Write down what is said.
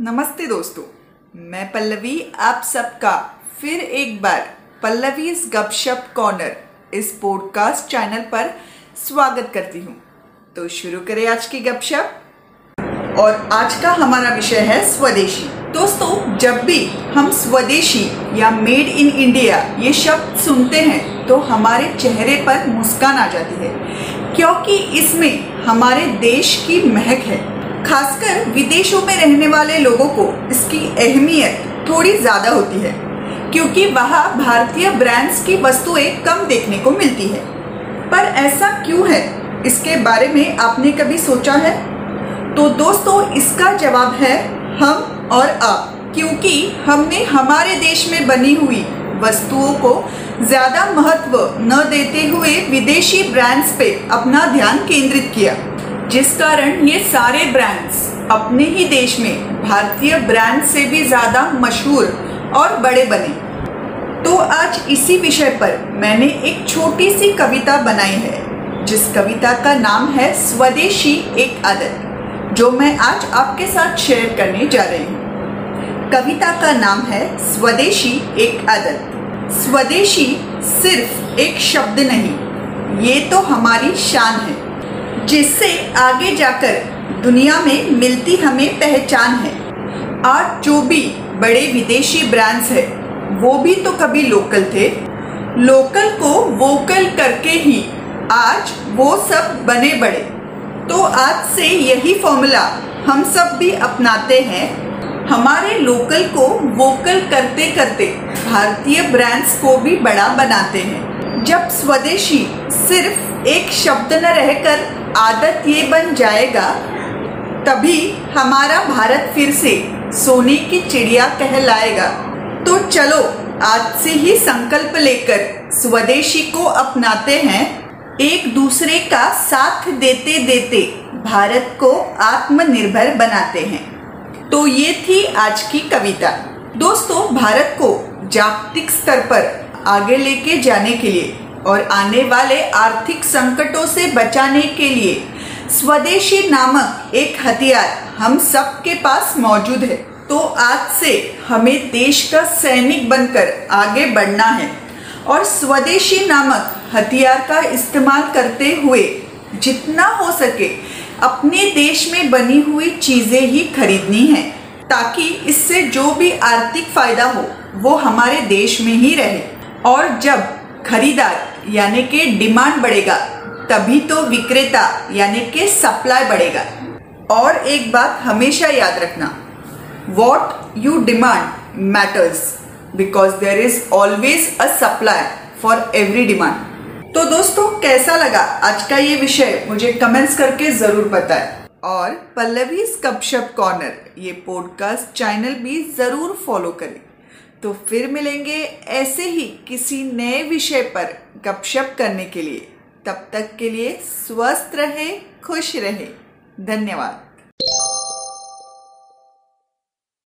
नमस्ते दोस्तों, मैं पल्लवी, आप सबका फिर एक बार पल्लवी गपशप कॉर्नर इस पॉडकास्ट चैनल पर स्वागत करती हूँ। तो शुरू करें आज की गपशप। और आज का हमारा विषय है स्वदेशी। दोस्तों, जब भी हम स्वदेशी या मेड इन इंडिया ये शब्द सुनते हैं तो हमारे चेहरे पर मुस्कान आ जाती है, क्योंकि इसमें हमारे देश की महक है। खासकर विदेशों में रहने वाले लोगों को इसकी अहमियत थोड़ी ज़्यादा होती है, क्योंकि वहाँ भारतीय ब्रांड्स की वस्तुएँ कम देखने को मिलती है। पर ऐसा क्यों है? इसके बारे में आपने कभी सोचा है? तो दोस्तों, इसका जवाब है हम और आप, क्योंकि हमने हमारे देश में बनी हुई वस्तुओं को ज़्यादा महत्व न देते हुए विदेशी ब्रांड्स पे अपना ध्यान केंद्रित किया। जिस कारण ये सारे ब्रांड्स अपने ही देश में भारतीय ब्रांड से भी ज़्यादा मशहूर और बड़े बने। तो आज इसी विषय पर मैंने एक छोटी सी कविता बनाई है, जिस कविता का नाम है स्वदेशी एक आदत, जो मैं आज आपके साथ शेयर करने जा रही हूँ। कविता का नाम है स्वदेशी एक आदत। स्वदेशी सिर्फ़ एक शब्द नहीं, ये तो हमारी शान है। जिससे आगे जाकर दुनिया में मिलती हमें पहचान है। आज जो भी बड़े विदेशी ब्रांड्स है, वो भी तो कभी लोकल थे। लोकल को वोकल करके ही आज वो सब बने बड़े। तो आज से यही फॉर्मूला हम सब भी अपनाते हैं। हमारे लोकल को वोकल करते करते भारतीय ब्रांड्स को भी बड़ा बनाते हैं। जब स्वदेशी सिर्फ़ एक शब्द न रहकर आदत ये बन जाएगा, तभी हमारा भारत फिर से सोने की चिड़िया कहलाएगा। तो चलो, आज से ही संकल्प लेकर स्वदेशी को अपनाते हैं। एक दूसरे का साथ देते देते भारत को आत्मनिर्भर बनाते हैं। तो ये थी आज की कविता। दोस्तों, भारत को जागतिक स्तर पर आगे लेके जाने के लिए और आने वाले आर्थिक संकटों से बचाने के लिए। स्वदेशी नामक एक हथियार हम सब के पास मौजूद है। तो आज से हमें देश का सैनिक बनकर आगे बढ़ना है और स्वदेशी नामक हथियार का इस्तेमाल करते हुए जितना हो सके अपने देश में बनी हुई चीज़ें ही खरीदनी है, ताकि इससे जो भी आर्थिक फ़ायदा हो, वो हमारे देश में ही रहे। और जब खरीदार, यानी कि डिमांड बढ़ेगा, तभी तो विक्रेता, यानी कि सप्लाई बढ़ेगा। और एक बात हमेशा याद रखना what you demand matters because there is always a supply for every demand तो दोस्तों, कैसा लगा आज का ये विषय? मुझे कमेंट्स करके ज़रूर बताएँ। और पल्लवी कपशप कॉर्नर ये पॉडकास्ट चैनल भी ज़रूर फॉलो करें। तो फिर मिलेंगे ऐसे ही किसी नए विषय पर गपशप करने के लिए। तब तक के लिए स्वस्थ रहें, खुश रहें। धन्यवाद।